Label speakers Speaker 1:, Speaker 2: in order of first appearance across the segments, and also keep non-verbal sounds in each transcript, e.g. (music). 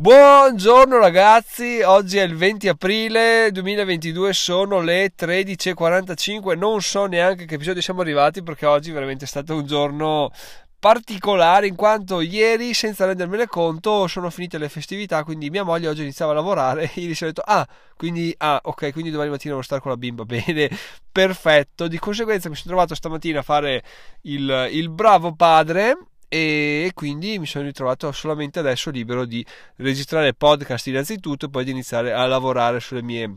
Speaker 1: Buongiorno ragazzi, oggi è il 20 aprile 2022, sono le 13.45, non so neanche che episodio siamo arrivati perché oggi veramente è stato un giorno particolare in quanto ieri senza rendermene conto sono finite le festività quindi mia moglie oggi iniziava a lavorare e si è detto ah quindi ah ok quindi domani mattina devo stare con la bimba. (laughs) Bene perfetto. Di conseguenza mi sono trovato stamattina a fare il, il bravo padre e quindi mi sono ritrovato solamente adesso libero di registrare podcast innanzitutto e poi di iniziare a lavorare sulle mie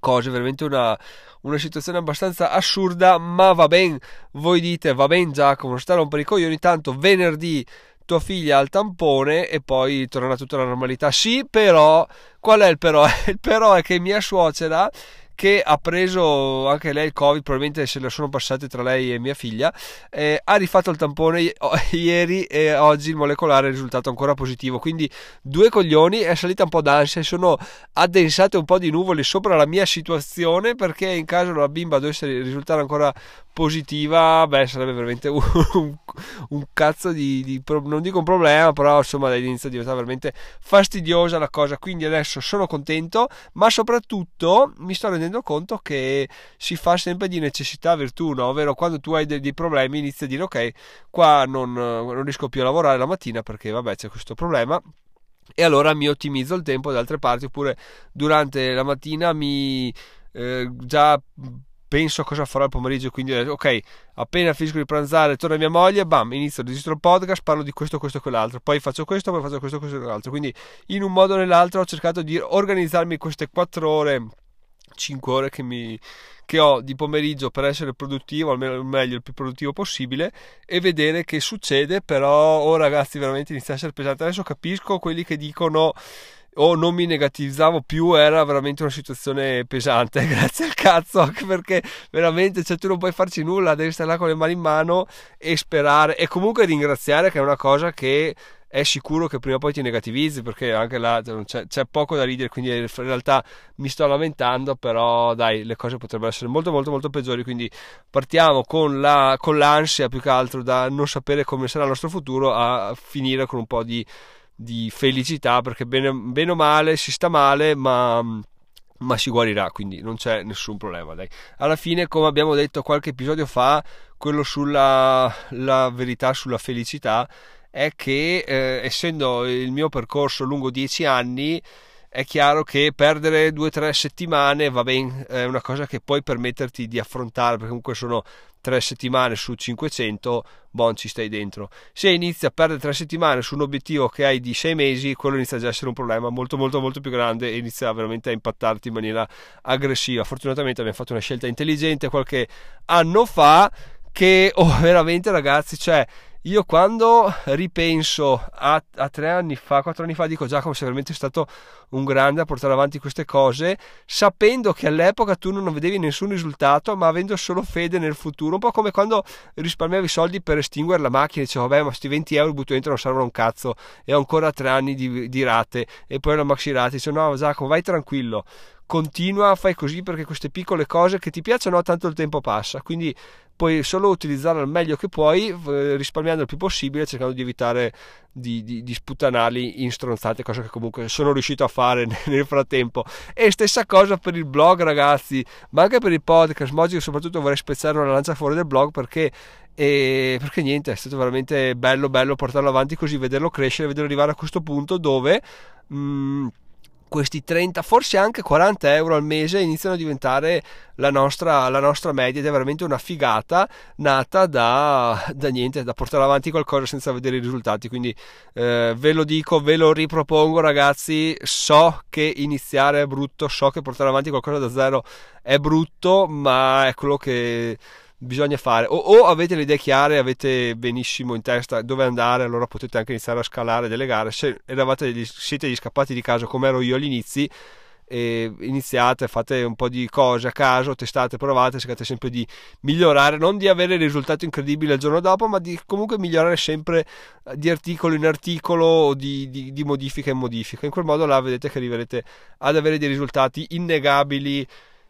Speaker 1: cose, veramente una, una situazione abbastanza assurda, ma va bene, voi dite va bene Giacomo, non sta a rompere i coglioni, tanto venerdì tua figlia al tampone e poi tornerà tutta la normalità. Sì, però, qual è il però? (laughs) Il però è che mia suocera che ha preso anche lei il covid, probabilmente se le sono passate tra lei e mia figlia, eh, ha rifatto il tampone (laughs) ieri e oggi il molecolare è risultato ancora positivo, quindi due coglioni, è salita un po' d'ansia, sono addensate un po' di nuvole sopra la mia situazione perché in caso la bimba dovesse risultare ancora positiva, beh, sarebbe veramente un, un, cazzo di, di, non dico un problema, però insomma inizia a diventare veramente fastidiosa la cosa. Quindi adesso sono contento, ma soprattutto mi sto rendendo conto che si fa sempre di necessità virtù, no? ovvero quando tu hai dei, dei problemi inizi a dire ok, qua non, non riesco più a lavorare la mattina perché vabbè c'è questo problema e allora mi ottimizzo il tempo da altre parti oppure durante la mattina mi eh, già penso a cosa farò il pomeriggio, quindi ok, appena finisco di pranzare, torna mia moglie, bam, inizio, registro il podcast, parlo di questo, questo e quell'altro, poi faccio questo, poi faccio questo, questo e quell'altro. Quindi in un modo o nell'altro ho cercato di organizzarmi queste 4 ore, 5 ore che, mi, che ho di pomeriggio per essere produttivo, almeno meglio il più produttivo possibile e vedere che succede, però oh ragazzi veramente inizia a essere pesante. Adesso capisco quelli che dicono o non mi negativizzavo più era veramente una situazione pesante (laughs) grazie al cazzo anche perché veramente cioè, tu non puoi farci nulla devi stare là con le mani in mano e sperare e comunque ringraziare che è una cosa che è sicuro che prima o poi ti negativizzi perché anche là cioè, c'è, c'è, poco da ridere quindi in realtà mi sto lamentando però dai le cose potrebbero essere molto molto molto peggiori quindi partiamo con, la, con l'ansia più che altro da non sapere come sarà il nostro futuro a finire con un po' di di felicità perché bene, bene o male si sta male ma, ma si guarirà quindi non c'è nessun problema dai. alla fine come abbiamo detto qualche episodio fa quello sulla verità sulla felicità è che eh, essendo il mio percorso lungo dieci anni è chiaro che perdere due o tre settimane va bene, è una cosa che puoi permetterti di affrontare perché comunque sono tre settimane su 500, bon ci stai dentro. Se inizi a perdere tre settimane su un obiettivo che hai di sei mesi, quello inizia già a essere un problema molto molto molto più grande e inizia veramente a impattarti in maniera aggressiva. Fortunatamente abbiamo fatto una scelta intelligente qualche anno fa che oh, veramente ragazzi, cioè io quando ripenso a, a, tre anni fa, quattro anni fa, dico Giacomo sei veramente stato un grande a portare avanti queste cose, sapendo che all'epoca tu non vedevi nessun risultato, ma avendo solo fede nel futuro, un po' come quando risparmiavi soldi per estinguere la macchina, dicevo vabbè ma sti 20 euro butto dentro non servono un cazzo, e ho ancora tre anni di, di rate, e poi la maxi rate, dice no Giacomo vai tranquillo, continua, fai così perché queste piccole cose che ti piacciono tanto il tempo passa, quindi puoi solo utilizzarle al meglio che puoi, risparmiando il più possibile, cercando di evitare di, di, di sputtanarli in stronzate, cosa che comunque sono riuscito a fare (laughs) nel frattempo. E stessa cosa per il blog, ragazzi, ma anche per il podcast. Ma oggi soprattutto vorrei spezzare una lancia fuori del blog perché e perché niente, è stato veramente bello bello portarlo avanti così, vederlo crescere, vederlo arrivare a questo punto dove mh, mm, questi 30, forse anche 40 euro al mese iniziano a diventare la nostra, la nostra media ed è veramente una figata nata da, da, niente, da portare avanti qualcosa senza vedere i risultati. Quindi eh, ve lo dico, ve lo ripropongo ragazzi, so che iniziare è brutto, so che portare avanti qualcosa da zero è brutto, ma è quello che bisogna fare o, o, avete le idee chiare avete benissimo in testa dove andare allora potete anche iniziare a scalare delle gare se eravate, siete gli scappati di casa come ero io agli inizi e iniziate, fate un po' di cose a caso, testate, provate, cercate sempre di migliorare, non di avere risultati incredibili il giorno dopo, ma di comunque migliorare sempre eh, di articolo in articolo o di, di, di modifica in modifica. In quel modo là vedete che arriverete ad avere dei risultati innegabili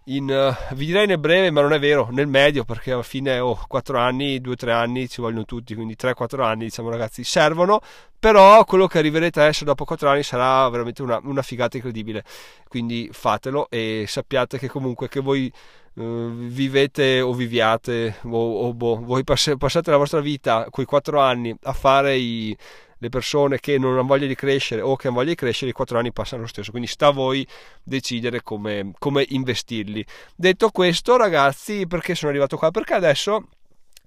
Speaker 1: in, uh, vi direi nel breve, ma non è vero, nel medio, perché alla fine ho oh, 4 anni, 2-3 anni ci vogliono tutti, quindi 3-4 anni, diciamo ragazzi, servono, però quello che arriverete adesso dopo 4 anni sarà veramente una, una figata incredibile, quindi fatelo e sappiate che comunque che voi uh, vivete o viviate o, o boh, voi pass- passate la vostra vita, quei 4 anni, a fare i le persone che non hanno voglia di crescere o che hanno voglia di crescere, i quattro anni passano lo stesso. Quindi sta a voi decidere come, come investirli. Detto questo, ragazzi, perché sono arrivato qua? Perché adesso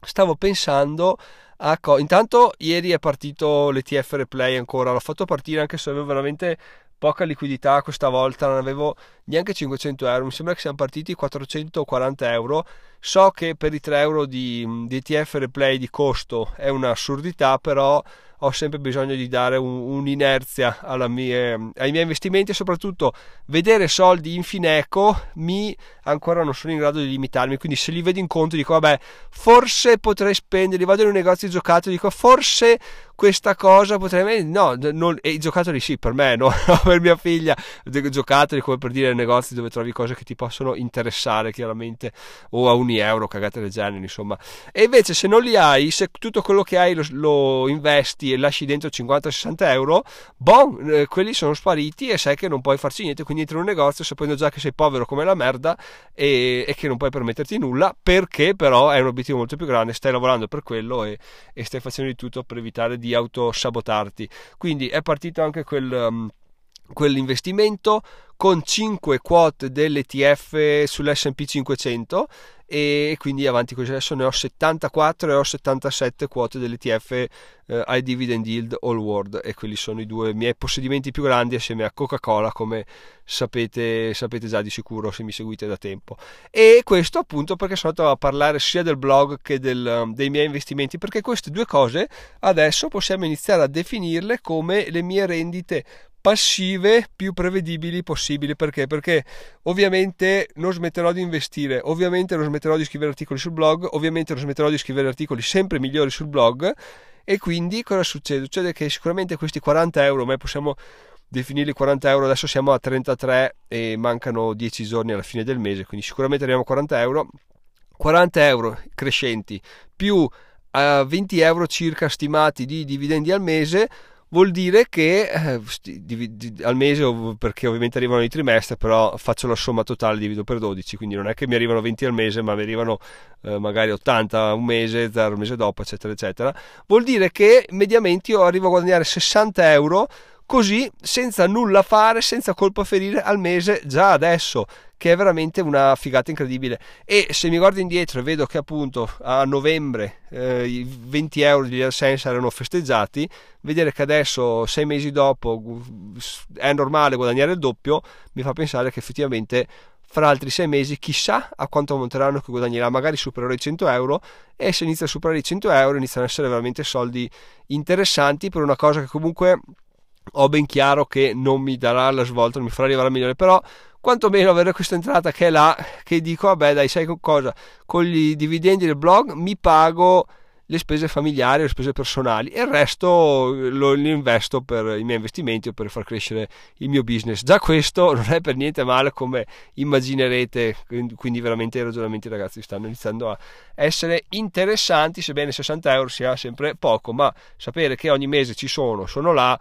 Speaker 1: stavo pensando a intanto ieri è partito l'ETF replay ancora l'ho fatto partire anche se avevo veramente poca liquidità questa volta non avevo neanche 500 euro mi sembra che siamo partiti 440 euro so che per i 3 euro di, di ETF replay di costo è un'assurdità però ho sempre bisogno di dare un, un'inerzia mie, ai miei investimenti e soprattutto vedere soldi in Fineco mi ancora non sono in grado di limitarmi. Quindi se li vedo in conto dico vabbè forse potrei spenderli vado in un negozio di giocattoli dico forse questa cosa potrei no non, e i giocattoli sì per me no (laughs) per mia figlia. Giocattoli come per dire negozi dove trovi cose che ti possono interessare chiaramente o a un euro cagate del genere insomma. E invece se non li hai se tutto quello che hai lo, lo investi e lasci dentro 50-60 euro bon eh, quelli sono spariti e sai che non puoi farci niente quindi entri in un negozio sapendo già che sei povero come la merda e, e che non puoi permetterti nulla perché però è un obiettivo molto più grande stai lavorando per quello e, e stai facendo di tutto per evitare di autosabotarti. Quindi è partito anche quel, um, quell'investimento con 5 quote dell'ETF sull'SP 500 e quindi avanti così. Adesso ne ho 74 e ho 77 quote dell'ETF eh, High Dividend Yield All World e quelli sono i due miei possedimenti più grandi assieme a Coca-Cola come sapete, sapete già di sicuro se mi seguite da tempo. E questo appunto perché sono andato a parlare sia del blog che del, um, dei miei investimenti perché queste due cose adesso possiamo iniziare a definirle come le mie rendite passive più prevedibili possibili perché? Perché ovviamente non smetterò di investire, ovviamente non smetterò di scrivere articoli sul blog, ovviamente non smetterò di scrivere articoli sempre migliori sul blog e quindi cosa succede? Succede che sicuramente questi 40 euro, ma possiamo definirli 40 euro, adesso siamo a 33 e mancano 10 giorni alla fine del mese, quindi sicuramente arriviamo a 40 euro, 40 euro crescenti più a 20 euro circa stimati di dividendi al mese vuol dire che eh, al mese, perché ovviamente arrivano i trimestri, però faccio la somma totale, divido per 12, quindi non è che mi arrivano 20 al mese, ma mi arrivano eh, magari 80 un mese, 0 un mese dopo, eccetera, eccetera. Vuol dire che mediamente io arrivo a guadagnare 60 euro così senza nulla fare, senza colpo a ferire al mese già adesso che è veramente una figata incredibile. E se mi guardo indietro e vedo che appunto a novembre eh, i 20 euro di AdSense erano festeggiati, vedere che adesso, sei mesi dopo, è normale guadagnare il doppio, mi fa pensare che effettivamente fra altri sei mesi chissà a quanto monteranno che guadagnerà magari supererò i 100 euro e se inizia a superare i 100 euro iniziano ad essere veramente soldi interessanti per una cosa che comunque ho ben chiaro che non mi darà la svolta non mi farà arrivare a milione però quantomeno avere questa entrata che è là, che dico, vabbè dai, sai cosa, con i dividendi del blog mi pago le spese familiari, le spese personali e il resto lo, investo per i miei investimenti o per far crescere il mio business. Già questo non è per niente male come immaginerete, quindi veramente i ragionamenti ragazzi stanno iniziando a essere interessanti, sebbene 60 euro sia sempre poco, ma sapere che ogni mese ci sono, sono là,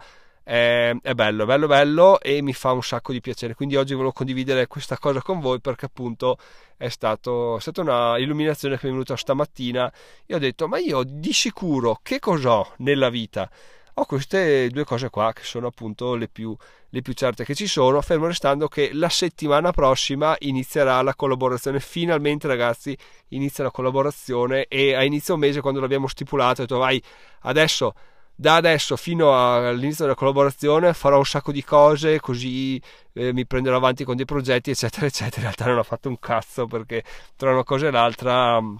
Speaker 1: è, è bello, bello, bello e mi fa un sacco di piacere. Quindi oggi volevo condividere questa cosa con voi perché appunto è, stato, è stata una illuminazione che mi è venuta stamattina e ho detto ma io di sicuro che cos'ho nella vita? Ho queste due cose qua che sono appunto le più, le più certe che ci sono, fermo restando che la settimana prossima inizierà la collaborazione, finalmente ragazzi inizia la collaborazione e a inizio mese quando l'abbiamo stipulato ho detto vai adesso da adesso fino all'inizio della collaborazione farò un sacco di cose così eh, mi prenderò avanti con dei progetti eccetera eccetera. In realtà non ho fatto un cazzo perché tra una cosa e l'altra mm,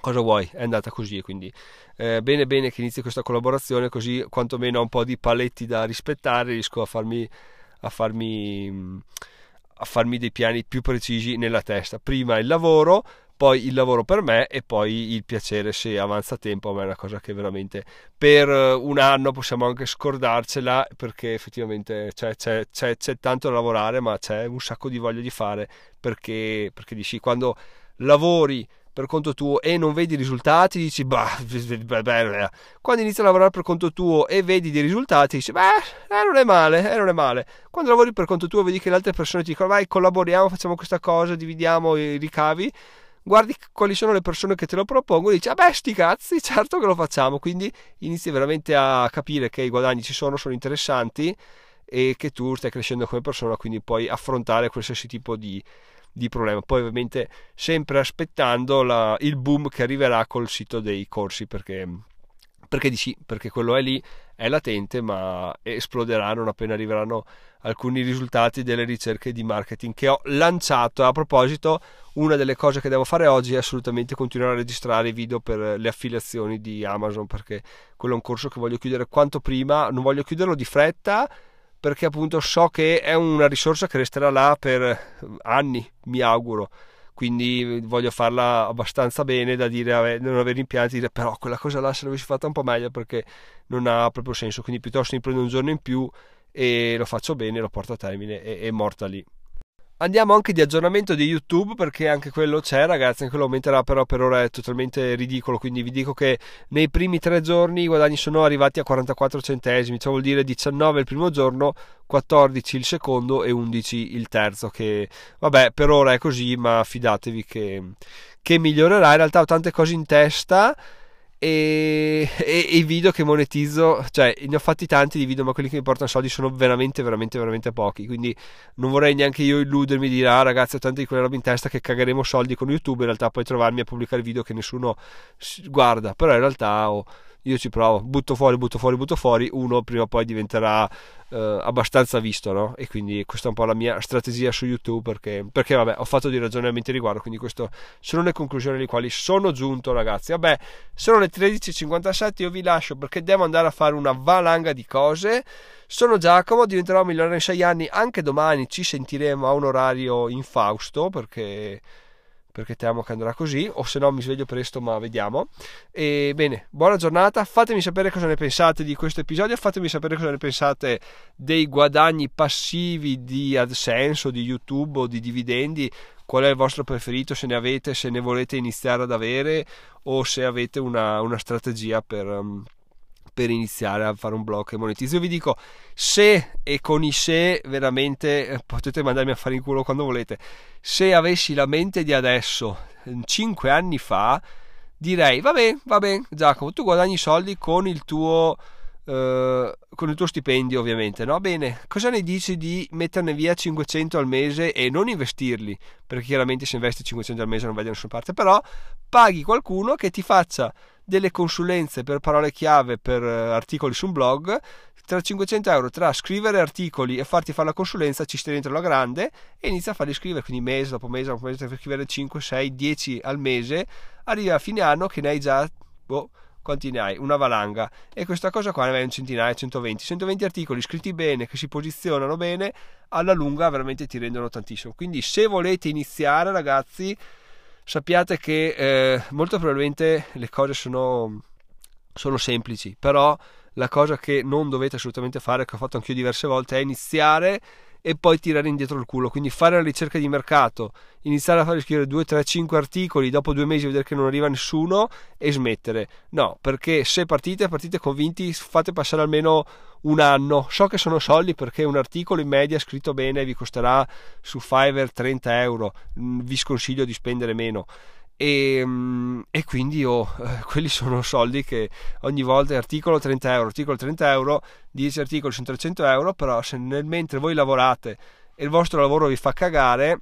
Speaker 1: cosa vuoi? È andata così quindi eh, bene bene che inizi questa collaborazione così quantomeno ho un po' di paletti da rispettare riesco a farmi a farmi mm, a farmi dei piani più precisi nella testa. Prima il lavoro poi il lavoro per me e poi il piacere se avanza tempo a me è una cosa che veramente per un anno possiamo anche scordarcela perché effettivamente c'è, c'è, c'è, c'è tanto da lavorare ma c'è un sacco di voglia di fare perché, perché dici quando lavori per conto tuo e non vedi i risultati, dici, (laughs) beh, beh, quando inizi a lavorare per conto tuo e vedi dei risultati, dici, beh, eh, non è male, eh, non è male. Quando lavori per conto tuo, vedi che le altre persone ti dicono, vai, collaboriamo, facciamo questa cosa, dividiamo i ricavi, guardi quali sono le persone che te lo propongono e dici, ah beh, sti cazzi, (laughs) certo che lo facciamo. Quindi inizi veramente a capire che i guadagni ci sono, sono interessanti e che tu stai crescendo come persona, quindi puoi affrontare qualsiasi tipo di di problema. Poi ovviamente sempre aspettando la, il boom che arriverà col sito dei corsi perché, perché dici, perché quello è lì, è latente, ma esploderà non appena arriveranno alcuni risultati delle ricerche di marketing che ho lanciato. A proposito, una delle cose che devo fare oggi è assolutamente continuare a registrare video per le affiliazioni di Amazon perché quello è un corso che voglio chiudere quanto prima, non voglio chiuderlo di fretta perché appunto so che è una risorsa che resterà là per anni, mi auguro. Quindi voglio farla abbastanza bene da dire, non avere rimpianti, dire però quella cosa là se l'avessi fatta un po' meglio perché non ha proprio senso. Quindi piuttosto mi prendo un giorno in più e lo faccio bene, lo porto a termine e è morta lì. Andiamo anche di aggiornamento di YouTube perché anche quello c'è ragazzi, anche quello aumenterà però per ora è totalmente ridicolo, quindi vi dico che nei primi tre giorni i guadagni sono arrivati a 44 centesimi, ciò vuol dire 19 il primo giorno, 14 il secondo e 11 il terzo, che vabbè per ora è così ma fidatevi che, che migliorerà, in realtà ho tante cose in testa e, e, i video che monetizzo, cioè ne ho fatti tanti di video, ma quelli che mi portano soldi sono veramente, veramente, veramente pochi. Quindi non vorrei neanche io illudermi di dire, ah ragazzi, ho tanti di quelle robe in testa che cagheremo soldi con YouTube. In realtà poi trovarmi a pubblicare video che nessuno guarda, però in realtà ho. Io ci provo, butto fuori, butto fuori, butto fuori, uno prima o poi diventerà eh, abbastanza visto, no? E quindi questa è un po' la mia strategia su YouTube perché, perché vabbè, ho fatto dei ragionamenti riguardo, quindi queste sono le conclusioni alle quali sono giunto, ragazzi. Vabbè, sono le 13.57, io vi lascio perché devo andare a fare una valanga di cose. Sono Giacomo, diventerò migliore in 6 anni, anche domani ci sentiremo a un orario infausto perché perché temo che andrà così, o se no mi sveglio presto, ma vediamo. E bene, buona giornata, fatemi sapere cosa ne pensate di questo episodio, fatemi sapere cosa ne pensate dei guadagni passivi di AdSense o di YouTube o di dividendi, qual è il vostro preferito, se ne avete, se ne volete iniziare ad avere o se avete una, una strategia per... Um, per iniziare a fare un blog che monetizzi. Io vi dico, se e con i se veramente eh, potete mandarmi a fare in culo quando volete. Se avessi la mente di adesso, 5 anni fa, direi, va bene, va bene, Giacomo, tu guadagni soldi con il tuo... Uh, con il tuo stipendio ovviamente no? Bene. Cosa ne dici di metterne via 500 al mese e non investirli? Perché chiaramente se investi 500 al mese non vai da nessuna parte. Però paghi qualcuno che ti faccia delle consulenze per parole chiave per eh, articoli su un blog. Tra 500 euro tra scrivere articoli e farti fare la consulenza ci stai dentro la grande e inizia a farli scrivere. Quindi mese dopo mese dopo mese per scrivere 5, 6, 10 al mese. Arriva a fine anno che ne hai già boh, quanti ne hai? Una valanga e questa cosa qua ne hai un centinaio, 120 120 articoli scritti bene che si posizionano bene alla lunga veramente ti rendono tantissimo quindi se volete iniziare ragazzi sappiate che eh, molto probabilmente le cose sono, sono semplici, però la cosa che non dovete assolutamente fare, che ho fatto anch'io diverse volte, è iniziare e poi tirare indietro il culo. Quindi fare la ricerca di mercato, iniziare a fare scrivere 2, 3, 5 articoli, dopo due mesi vedere che non arriva nessuno e smettere. No, perché se partite, partite convinti, fate passare almeno un anno. So che sono soldi perché un articolo in media scritto bene vi costerà su Fiverr 30 euro. Mm, vi sconsiglio di spendere meno. E, mm, e, quindi oh, quelli sono soldi che ogni volta articolo 30 euro, articolo 30 euro, 10 articoli sono 300 euro, però se nel mentre voi lavorate e il vostro lavoro vi fa cagare,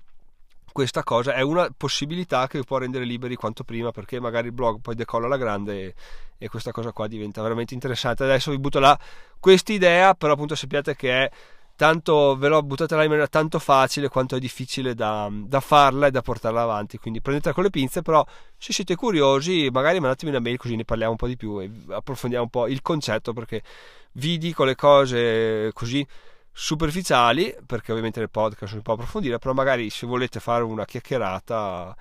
Speaker 1: questa cosa è una possibilità che vi può rendere liberi quanto prima perché magari il blog poi decolla alla grande e, e questa cosa qua diventa veramente interessante. Adesso vi butto là questa idea però appunto sappiate che è tanto ve l'ho buttata là in maniera tanto facile quanto è difficile da, da, farla e da portarla avanti quindi prendetela con le pinze però se siete curiosi magari mandatemi una mail così ne parliamo un po' di più e approfondiamo un po' il concetto perché vi dico le cose così superficiali, perché ovviamente nel podcast si può approfondire, però magari se volete fare una chiacchierata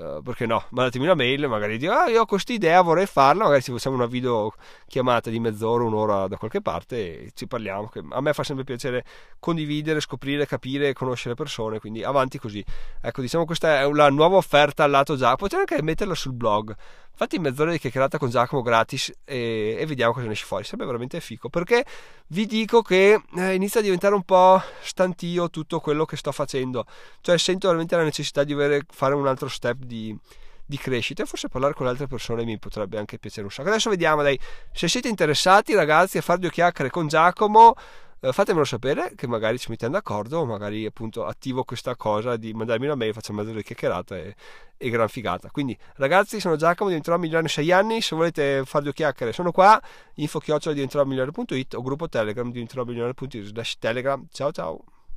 Speaker 1: Uh, perché no? Mandatemi una mail, magari dico, ah, io ho questa idea, vorrei farla, magari ci facciamo una video chiamata di mezz'ora, un'ora da qualche parte e ci parliamo. a me fa sempre piacere condividere, scoprire, capire, conoscere persone, quindi avanti così. Ecco, diciamo questa è la nuova offerta al lato Giacomo, potete anche metterla sul blog. Fatti mezz'ora di chiacchierata con Giacomo gratis e, e, vediamo cosa ne esce fuori. Sarebbe veramente fico perché vi dico che eh, inizia a diventare un po' stantio tutto quello che sto facendo. Cioè, sento veramente la necessità di avere, fare un altro step di, di crescita e forse parlare con altre persone mi potrebbe anche piacere un sacco. Adesso vediamo, dai, se siete interessati ragazzi a fare due chiacchiere con Giacomo, eh, fatemelo sapere che magari ci mettiamo d'accordo o magari appunto attivo questa cosa di mandarmi una mail, facciamo mezzo di chiacchierata e, e gran figata. Quindi ragazzi, sono Giacomo, diventerò migliore in 6 anni, se volete fare due chiacchiere sono qua, info chiocciola diventerò migliore.it o gruppo Telegram diventerò migliore.it slash Telegram. Ciao ciao!